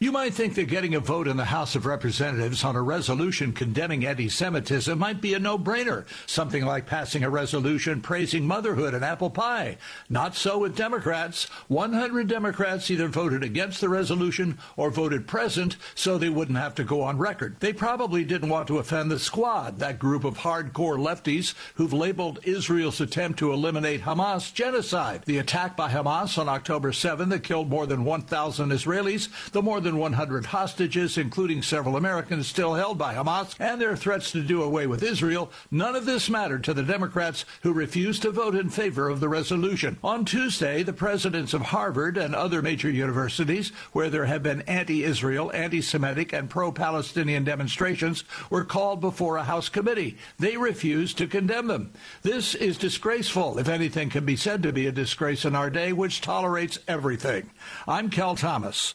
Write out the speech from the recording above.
You might think that getting a vote in the House of Representatives on a resolution condemning anti Semitism might be a no brainer, something like passing a resolution praising motherhood and apple pie. Not so with Democrats. 100 Democrats either voted against the resolution or voted present so they wouldn't have to go on record. They probably didn't want to offend the squad, that group of hardcore lefties who've labeled Israel's attempt to eliminate Hamas genocide. The attack by Hamas on October 7 that killed more than 1,000 Israelis, the more than 100 hostages, including several Americans still held by Hamas, and their threats to do away with Israel, none of this mattered to the Democrats who refused to vote in favor of the resolution. On Tuesday, the presidents of Harvard and other major universities, where there have been anti Israel, anti Semitic, and pro Palestinian demonstrations, were called before a House committee. They refused to condemn them. This is disgraceful, if anything can be said to be a disgrace in our day, which tolerates everything. I'm Cal Thomas.